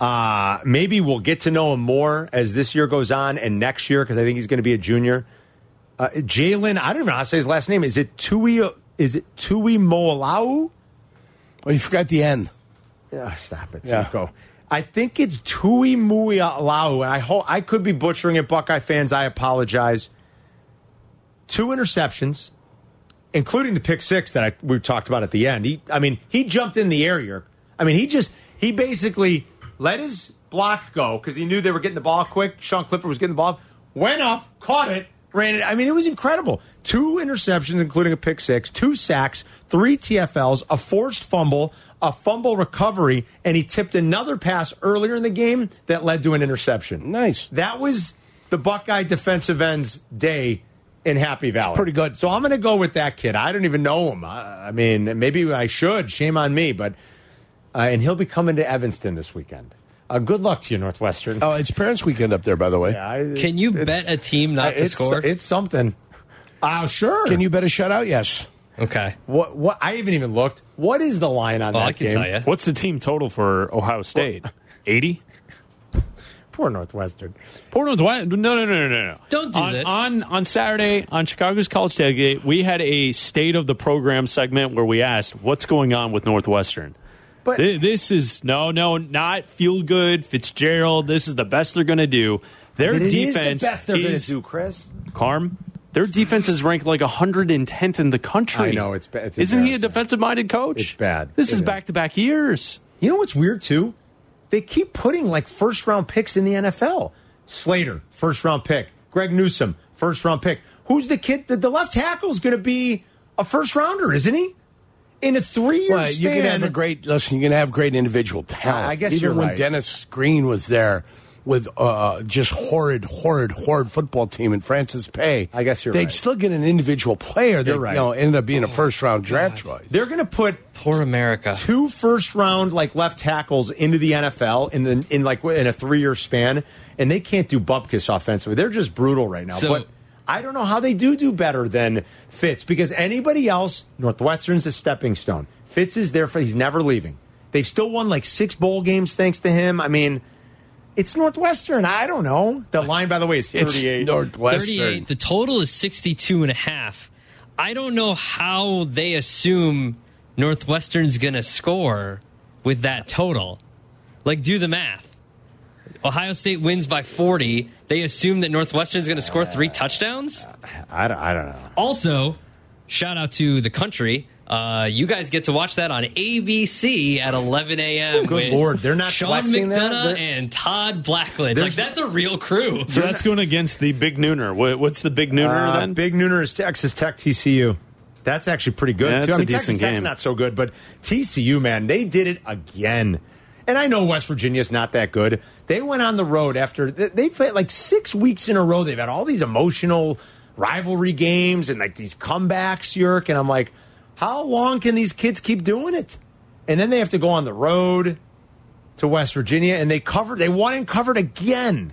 Uh, maybe we'll get to know him more as this year goes on and next year because I think he's going to be a junior. Uh, Jalen, I don't even know how to say his last name. Is it Tui? Is it Tui Moalau? Oh, you forgot the end. Yeah, stop it. Yeah. Go. I think it's Tui Muialau, and I hope I could be butchering it. Buckeye fans, I apologize. Two interceptions, including the pick six that I, we talked about at the end. He, I mean, he jumped in the air. I mean, he just he basically let his block go because he knew they were getting the ball quick. Sean Clifford was getting the ball, went up, caught it, ran it. I mean, it was incredible. Two interceptions, including a pick six, two sacks, three TFLs, a forced fumble, a fumble recovery, and he tipped another pass earlier in the game that led to an interception. Nice. That was the Buckeye defensive end's day in Happy Valley. pretty good. So I'm going to go with that kid. I don't even know him. I, I mean, maybe I should. Shame on me, but uh, and he'll be coming to Evanston this weekend. Uh, good luck to you, Northwestern. Oh, it's Parents Weekend up there, by the way. Yeah, I- Can you bet a team not to it's, score? It's something. Oh, sure. Can you bet a shutout? Yes. okay. What? What? I haven't even looked. What is the line on Well, that I can game? tell you. What's the team total for Ohio State? 80? Poor Northwestern. Poor Northwestern. No, no, no, no, no. Don't do on, this. On on Saturday on Chicago's College Tailgate, we had a state of the program segment where we asked, "What's going on with Northwestern?" But Th- This is no, no, not feel good. Fitzgerald. This is the best they're going to do. Their it is defense the best they're going to do, Chris. Carm. Their defense is ranked like 110th in the country. I know, it's ba- it's Isn't he a defensive-minded coach? It's bad. This It is back-to-back years. You know what's weird too? They keep putting like first round picks in the NFL. Slater, first round pick. Greg Newsome, first round pick. Who's the kid? The, the left tackle's going to be a first rounder, isn't he? In a three year Well, you span. can have a great listen. You can have great individual talent. I guess even you're when right. Dennis Green was there with uh, just horrid, horrid, horrid football team and Francis Pay. I guess you're they'd right. still get an individual player that You're right. you know ended up being a first round draft choice. They're going to put Poor America. two first round like left tackles into the NFL in the in like in a three year span, and they can't do bupkis offensively. They're just brutal right now. So- but I don't know how they do do better than Fitz because anybody else, Northwestern's a stepping stone. Fitz is there for he's never leaving. They've still won like six bowl games thanks to him. I mean, it's Northwestern. I don't know. The line, by the way, is It's 38. Northwestern. 38. The total is 62 and a half. I don't know how they assume Northwestern's going to score with that total. Like, do the math. Ohio State wins by 40. They assume that Northwestern's going to score three touchdowns. I don't, I don't know. Also, shout out to the country. Uh, you guys get to watch that on ABC at 11 a.m. Good with Lord, they're not Sean flexing that? McDonough They're- and Todd Blackledge. Like that's a real crew. So that's going against the big nooner. What, what's the big nooner Uh, then? Big Nooner is Texas Tech TCU. That's actually pretty good Yeah, too. that's I a mean, Texas decent Tech's game. not so good, but TCU, man, they did it again. And I know West Virginia's not that good. They went on the road after they- they've like six weeks in a row. They've had all these emotional rivalry games and like these comebacks, Yerk. And I'm like, how long can these kids keep doing it? And then they have to go on the road to West Virginia, and they covered. They won and covered again.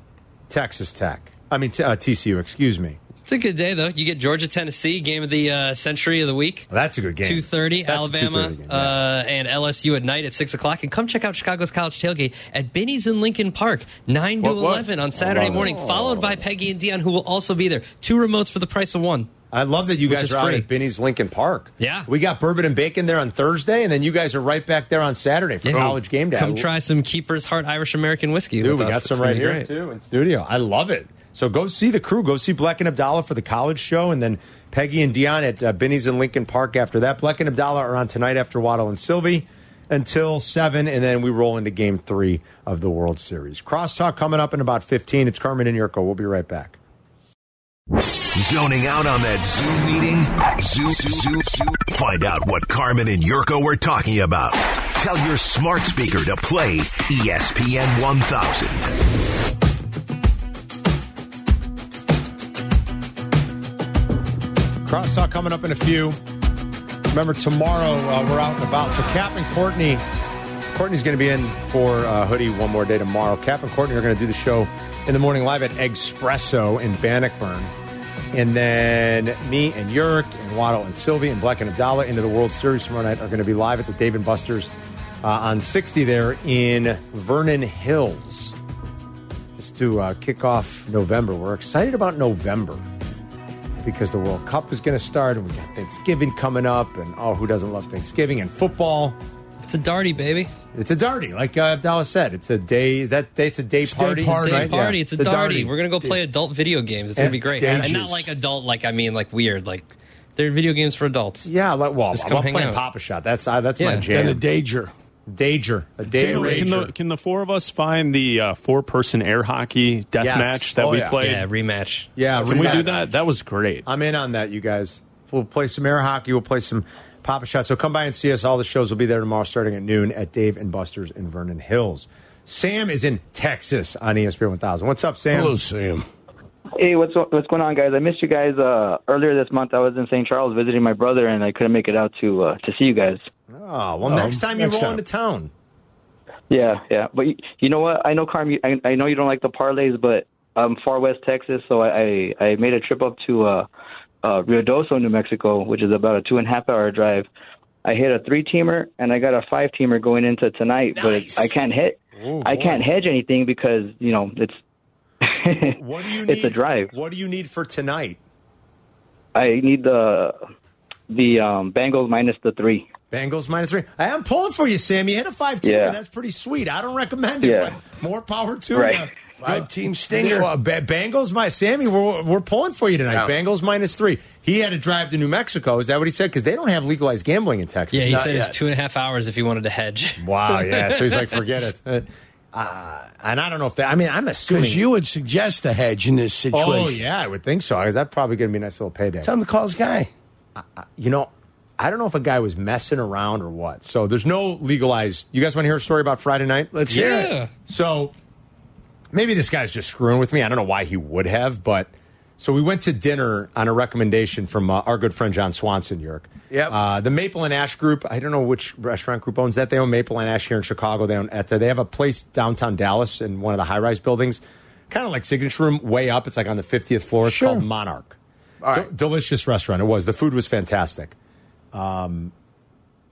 Texas Tech. I mean uh, TCU. Excuse me. It's a good day though. You get Georgia Tennessee game of the uh, century of the week. Well, that's a good game. Two thirty, Alabama 2:30 game, yeah. uh, and LSU at night at six o'clock, and come check out Chicago's College Tailgate at Binny's in Lincoln Park, nine to What- what? eleven on Saturday love it. morning, followed by Peggy and Dion, who will also be there. Two remotes for the price of one. I love that you Which guys are out at Binny's Lincoln Park. Yeah. We got bourbon and bacon there on Thursday, and then you guys are right back there on Saturday for Yeah. college game day. Come try some Keeper's Heart Irish American whiskey. Dude, we us. got some gonna right here great. too in studio. I love it. So go see the crew. Go see Bleck and Abdallah for the college show, and then Peggy and Dion at uh, Binny's in Lincoln Park after that. Bleck and Abdallah are on tonight after Waddle and Silvy until seven, and then we roll into Game Three of the World Series. Crosstalk coming up in about fifteen. It's Carmen and Yurko. We'll be right back. Zoning out on that Zoom meeting? Zoom, Zoom, Zoom. Find out what Carmen and Yurko were talking about. Tell your smart speaker to play ESPN 1000. Crosstalk coming up in a few. Remember, tomorrow uh, we're out and about. So Cap and Courtney, Courtney's going to be in for uh, Hoodie one more day tomorrow. Cap and Courtney are going to do the show in the morning live at Espresso in Bannockburn. And then me and Yurk and Waddle and Silvy and Black and Abdallah into the World Series tomorrow night are going to be live at the Dave and Buster's uh, on 60 there in Vernon Hills. Just to uh, kick off November. We're excited about November because the World Cup is going to start and we got Thanksgiving coming up. And oh, who doesn't love Thanksgiving and football? It's a darty, baby. It's a darty, like uh, Abdallah said. It's a day. Is that day? It's a day day party. party. Day right? party. Yeah. It's a darty. We're gonna go play adult video games. It's gonna be great, and dangerous. not like adult, like I mean, like weird, like they're video games for adults. Yeah, like well, Just I'm come not hang playing out. Pop-A-Shot. That's uh, that's my Yeah. jam. And the danger. Danger, a day Can, can the, can the four of us find the uh, four person air hockey death Yes. match that Oh, we yeah. played? Yeah, rematch. Yeah, Can we rematch. do that? That was great. I'm in on that, you guys. We'll play some air hockey. We'll play some Pop-A-Shot. So come by and see us. All the shows will be there tomorrow starting at noon at Dave and Buster's in Vernon Hills. Sam is in Texas on ESPN 1000. What's up, Sam? Hello, Sam. Hey, what's what's going on, guys? I missed you guys uh, earlier this month. I was in St. Charles visiting my brother, and I couldn't make it out to uh, to see you guys. Oh, well, next time you next roll time. into town. Yeah, yeah. But you, you know what? I know, Carm. You, I, I know you don't like the parlays, but I'm far west Texas, so I I, I made a trip up to uh, uh, Ruidoso, New Mexico, which is about a two and a half hour drive. I hit a three teamer and I got a five teamer going into tonight, Nice. but I can't hit. Ooh, I boy. can't hedge anything because you know it's What do you need? it's a drive. What do you need for tonight? I need the the um, Bengals minus the three. Bengals minus three. I am pulling for you, Sam. You hit a five team. Yeah. That's pretty sweet. I don't recommend it, Yeah. but more power to Right. you. Five team stinger. Well, Ba- Bengals, my Sammy, we're, we're pulling for you tonight. Yeah. Bengals minus three. He had to drive to New Mexico. Is that what he said? Because they don't have legalized gambling in Texas. Yeah, he Not said yet. it's two and a half hours if he wanted to hedge. Wow. Yeah. So he's like, forget it. Uh, and I don't know if that. I mean, I'm assuming Because you would suggest a hedge in this situation. Oh yeah, I would think so. Because that's probably going to be a nice little payday. Tell him to call his guy. you know, I don't know if a guy was messing around or what. So there's no legalized. You guys want to hear a story about Friday night? Let's hear it. Yeah. So maybe this guy's just screwing with me. I don't know why he would have, but so we went to dinner on a recommendation from uh, our good friend John Swanson, York. Yep. Uh, the Maple and Ash Group. I don't know which restaurant group owns that. They own Maple and Ash here in Chicago. They own Etta. They have a place downtown Dallas in one of the high rise buildings, kind of like Signature Room, way up. It's like on the 50th floor. It's Sure. called Monarch. All right. delicious restaurant. It was. The food was fantastic. Um,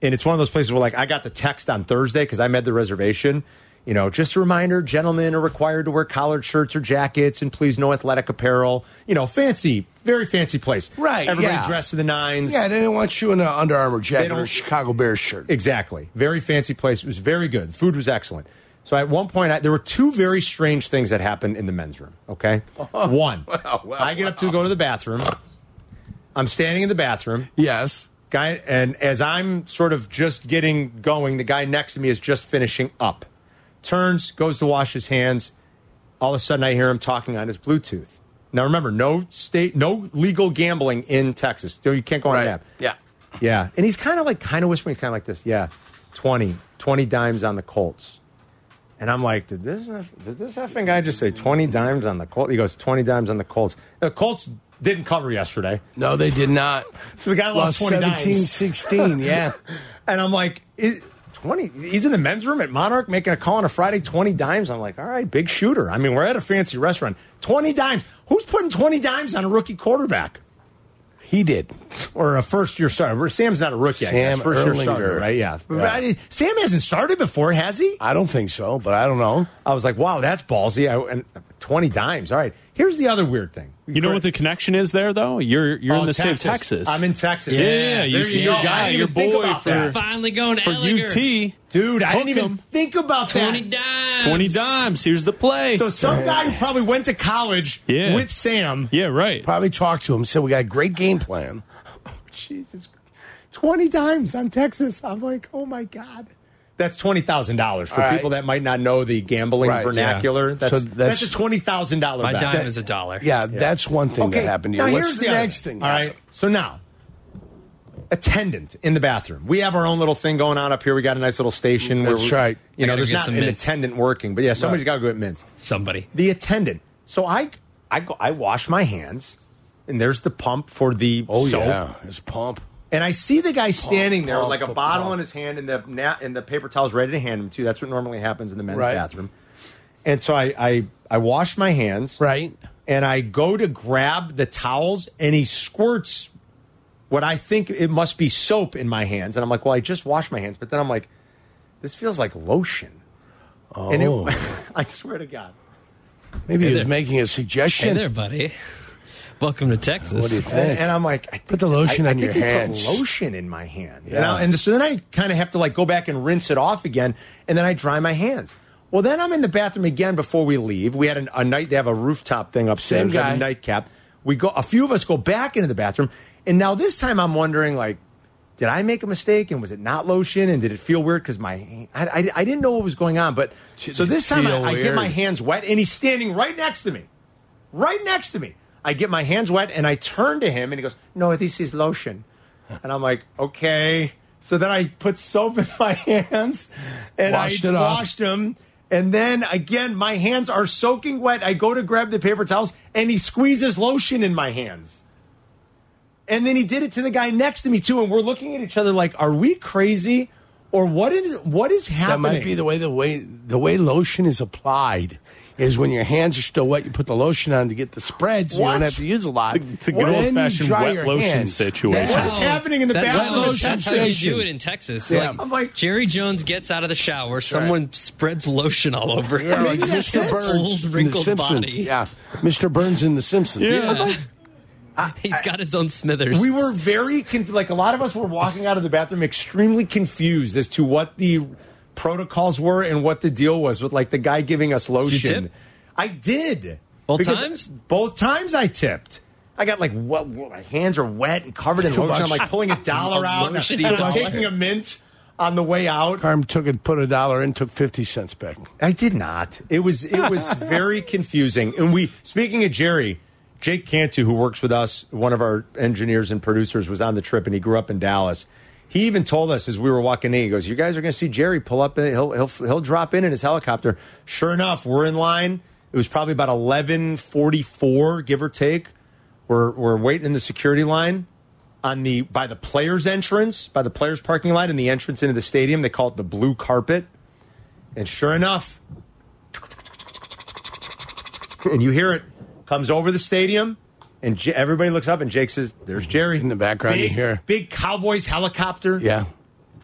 and it's one of those places where like I got the text on Thursday because I made the reservation. You know, just a reminder: gentlemen are required to wear collared shirts or jackets, and please no athletic apparel. You know, fancy, very fancy place. Right, Everybody yeah. dressed to the nines. Yeah, they didn't want you in an Under Armour jacket or a Chicago Bears shirt. Exactly. Very fancy place. It was very good. The food was excellent. So at one point, I, there were two very strange things that happened in the men's room. Okay, oh, one, Well, well, I get up to go to the bathroom. I'm standing in the bathroom. Yes. Guy, and as I'm sort of just getting going, the guy next to me is just finishing up. Turns, goes to wash his hands. All of a sudden, I hear him talking on his Bluetooth. Now, remember, no state, no legal gambling in Texas. You can't go on an app. Yeah. Yeah. And he's kind of like, kind of whispering, he's kind of like this. Yeah. 20, 20 dimes on the Colts. And I'm like, did this, did this effing guy just say 20 dimes on the Colts? He goes, 20 dimes on the Colts. The Colts didn't cover yesterday. No, they did not. So the guy lost, 20 17 dimes. 16. Yeah. And I'm like, is, 20, he's in the men's room at Monarch making a call on a Friday, 20 dimes. I'm like, all right, big shooter. I mean, we're at a fancy restaurant. 20 dimes. Who's putting 20 dimes on a rookie quarterback? He did. Or a first year starter. Sam's not a rookie, I guess. Sam First year starter, right? Yeah. Yeah. I- Sam hasn't started before, has he? I don't think so, but I don't know. I was like, wow, that's ballsy. I, and 20 dimes. All right. Here's the other weird thing. You know what the connection is there, though? You're you're Oh, in the state of Texas. I'm in Texas. Yeah, yeah, you There see go. your I guy, didn't your even think boy about for- that. Finally going to for Ehlinger. UT. Dude, I didn't even 'em. think about that. 20 that. dimes. 20 dimes. Here's the play. So some guy who probably went to college Yeah. with Sam. yeah, right. Probably talked to him, said, We got a great game plan. Oh, Jesus, 20 dimes on Texas. I'm like, oh my God. That's twenty thousand dollars for All right. people that might not know the gambling Right, vernacular. yeah. That's, So that's- that's a twenty thousand dollar My bet. dime is a dollar. Yeah, that's one thing that happened to you. Now What's here's the, other next thing? All right. So now, attendant in the bathroom. We have our own little thing going on up here. We got a nice little station. where That's we- right. You I know, gotta there's get not some an mints. attendant working, but yeah, somebody's got to go get mints. Somebody. The attendant. So I, I go, I wash my hands, and there's the pump for the Oh, soap. yeah. His pump. And I see the guy standing there with like a pump, bottle pump. in his hand and the na- and the paper towels ready to hand him to. That's what normally happens in the men's Right. bathroom. And so I, I I wash my hands Right. and I go to grab the towels and he squirts what I think it must be soap in my hands. And I'm like, well, I just washed my hands. But then I'm like, this feels like lotion. Oh. And it, oh. I swear to God. Maybe he was making a suggestion. Hey suggestion. there, buddy. Welcome to Texas. What do you And, think? and I'm like, I think, Put the lotion I, I on think your he put hands. lotion in my hand. And, Yeah. I- and so then I kind of have to like go back and rinse it off again, and then I dry my hands. Well, then I'm in the bathroom again before we leave. We had an, a night. They have a rooftop thing upstairs. Same We guy. a nightcap. We go. A few of us go back into the bathroom, and now this time I'm wondering like. Did I make a mistake and was it not lotion and did it feel weird because my I, I, I didn't know what was going on but so this time I, I get my hands wet and he's standing right next to me right next to me. I get my hands wet and I turn to him and he goes, No, this is lotion. And I'm like, Okay. So then I put soap in my hands and Washed I washed them. And then again, my hands are soaking wet. I go to grab the paper towels and he squeezes lotion in my hands. And then he did it to the guy next to me too. And we're looking at each other like, Are we crazy? Or what is what is happening? that might be the way the way the way lotion is applied is when your hands are still wet, you put the lotion on to get the spreads. so you What? don't have to use a lot. It's a good Then you old-fashioned wet lotion hands. situation. what is happening in the That's, bathroom? how, in lotion that's how you do it in Texas. Yeah. Like, I'm like- Jerry Jones gets out of the shower, someone spreads lotion all over him. Yeah, like Mr. it. Burns Old, in The wrinkled Simpsons. body. Yeah, Mr. Burns in The Simpsons. Yeah. He's got his own Smithers. We were very conf- like a lot of us were walking out of the bathroom extremely confused as to what the protocols were and what the deal was with like the guy giving us lotion. tip? I did Both times? Both times I tipped. I got like what, what- my hands are wet and covered in Too lotion. I'm like pulling a dollar A out and lotion-y I'm taking a mint on the way out. Carm took it, put a dollar in, took fifty cents back. I did not. It was it was very confusing. And we speaking of Jerry, Jake Cantu, who works with us, one of our engineers and producers, was on the trip and he grew up in Dallas. He even told us as we were walking in, he goes, "You guys are going to see Jerry pull up. And he'll he'll he'll drop in in his helicopter." Sure enough, we're in line. It was probably about eleven forty four, give or take. We're we're waiting in the security line on the by the players' entrance, by the players' parking lot, and the entrance into the stadium. They call it the blue carpet. And sure enough, and you hear it comes over the stadium, and J- everybody looks up, and Jake says, "There's mm-hmm. Jerry In the background, Big, hear. big Cowboys helicopter. Yeah,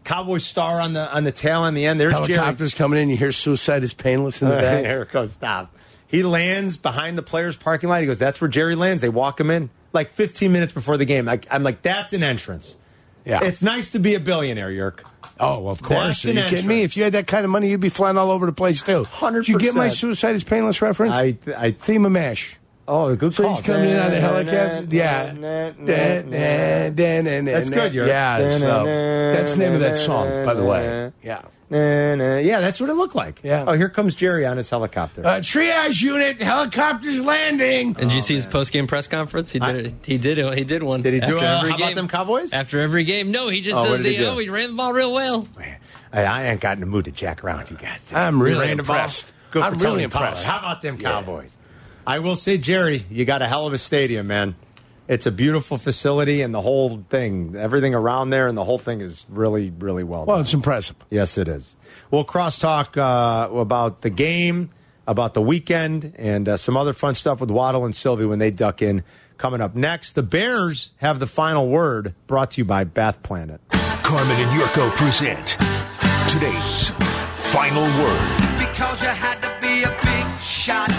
Cowboy star on the on the tail on the end. There's Jerry. Helicopters coming in. You hear "Suicide is Painless" in the back. Here it goes. Stop. He lands behind the players' parking lot. He goes, "That's where Jerry lands." They walk him in like 15 minutes before the game. Like, I'm like, "That's an entrance." Yeah. It's nice to be a billionaire, Yerk. Oh, of course. That's Are you kidding me? If you had that kind of money, you'd be flying all over the place too. 100%. Did you get my "Suicide is Painless" reference? I, I theme of Mash. Oh, a good So call. he's coming in on the helicopter. Yeah. That's good, Yerk. Yeah. So that's the name of that song, by the way. Yeah. Yeah, that's what it looked like. Yeah. Oh, here comes Jerry on his helicopter. Uh, triage unit, helicopters landing. And did you see his post game press conference? He did. it. He did. it. He did one. Did he do it? how about them Cowboys? After every game, no, he just Oh, does the. he do? oh, he ran the ball real well. I, I ain't got in the mood to jack around you guys. today. I'm really We ran impressed. Good I'm Tony really Pollard. impressed. How about them Cowboys? I will say, Jerry, you got a hell of a stadium, man. It's a beautiful facility, and the whole thing, everything around there, and the whole thing is really, really well done. Well, it's impressive. Yes, it is. We'll crosstalk uh, about the game, about the weekend, and uh, some other fun stuff with Waddle and Sylvie when they duck in. Coming up next, the Bears have the final word. Brought to you by Bath Planet. Carmen and Yurko present today's final word. Because you had to be a big shot,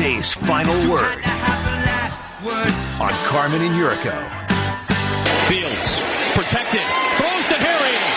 Today's final word on Carmen and Yurko. Fields protected, throws to Harris.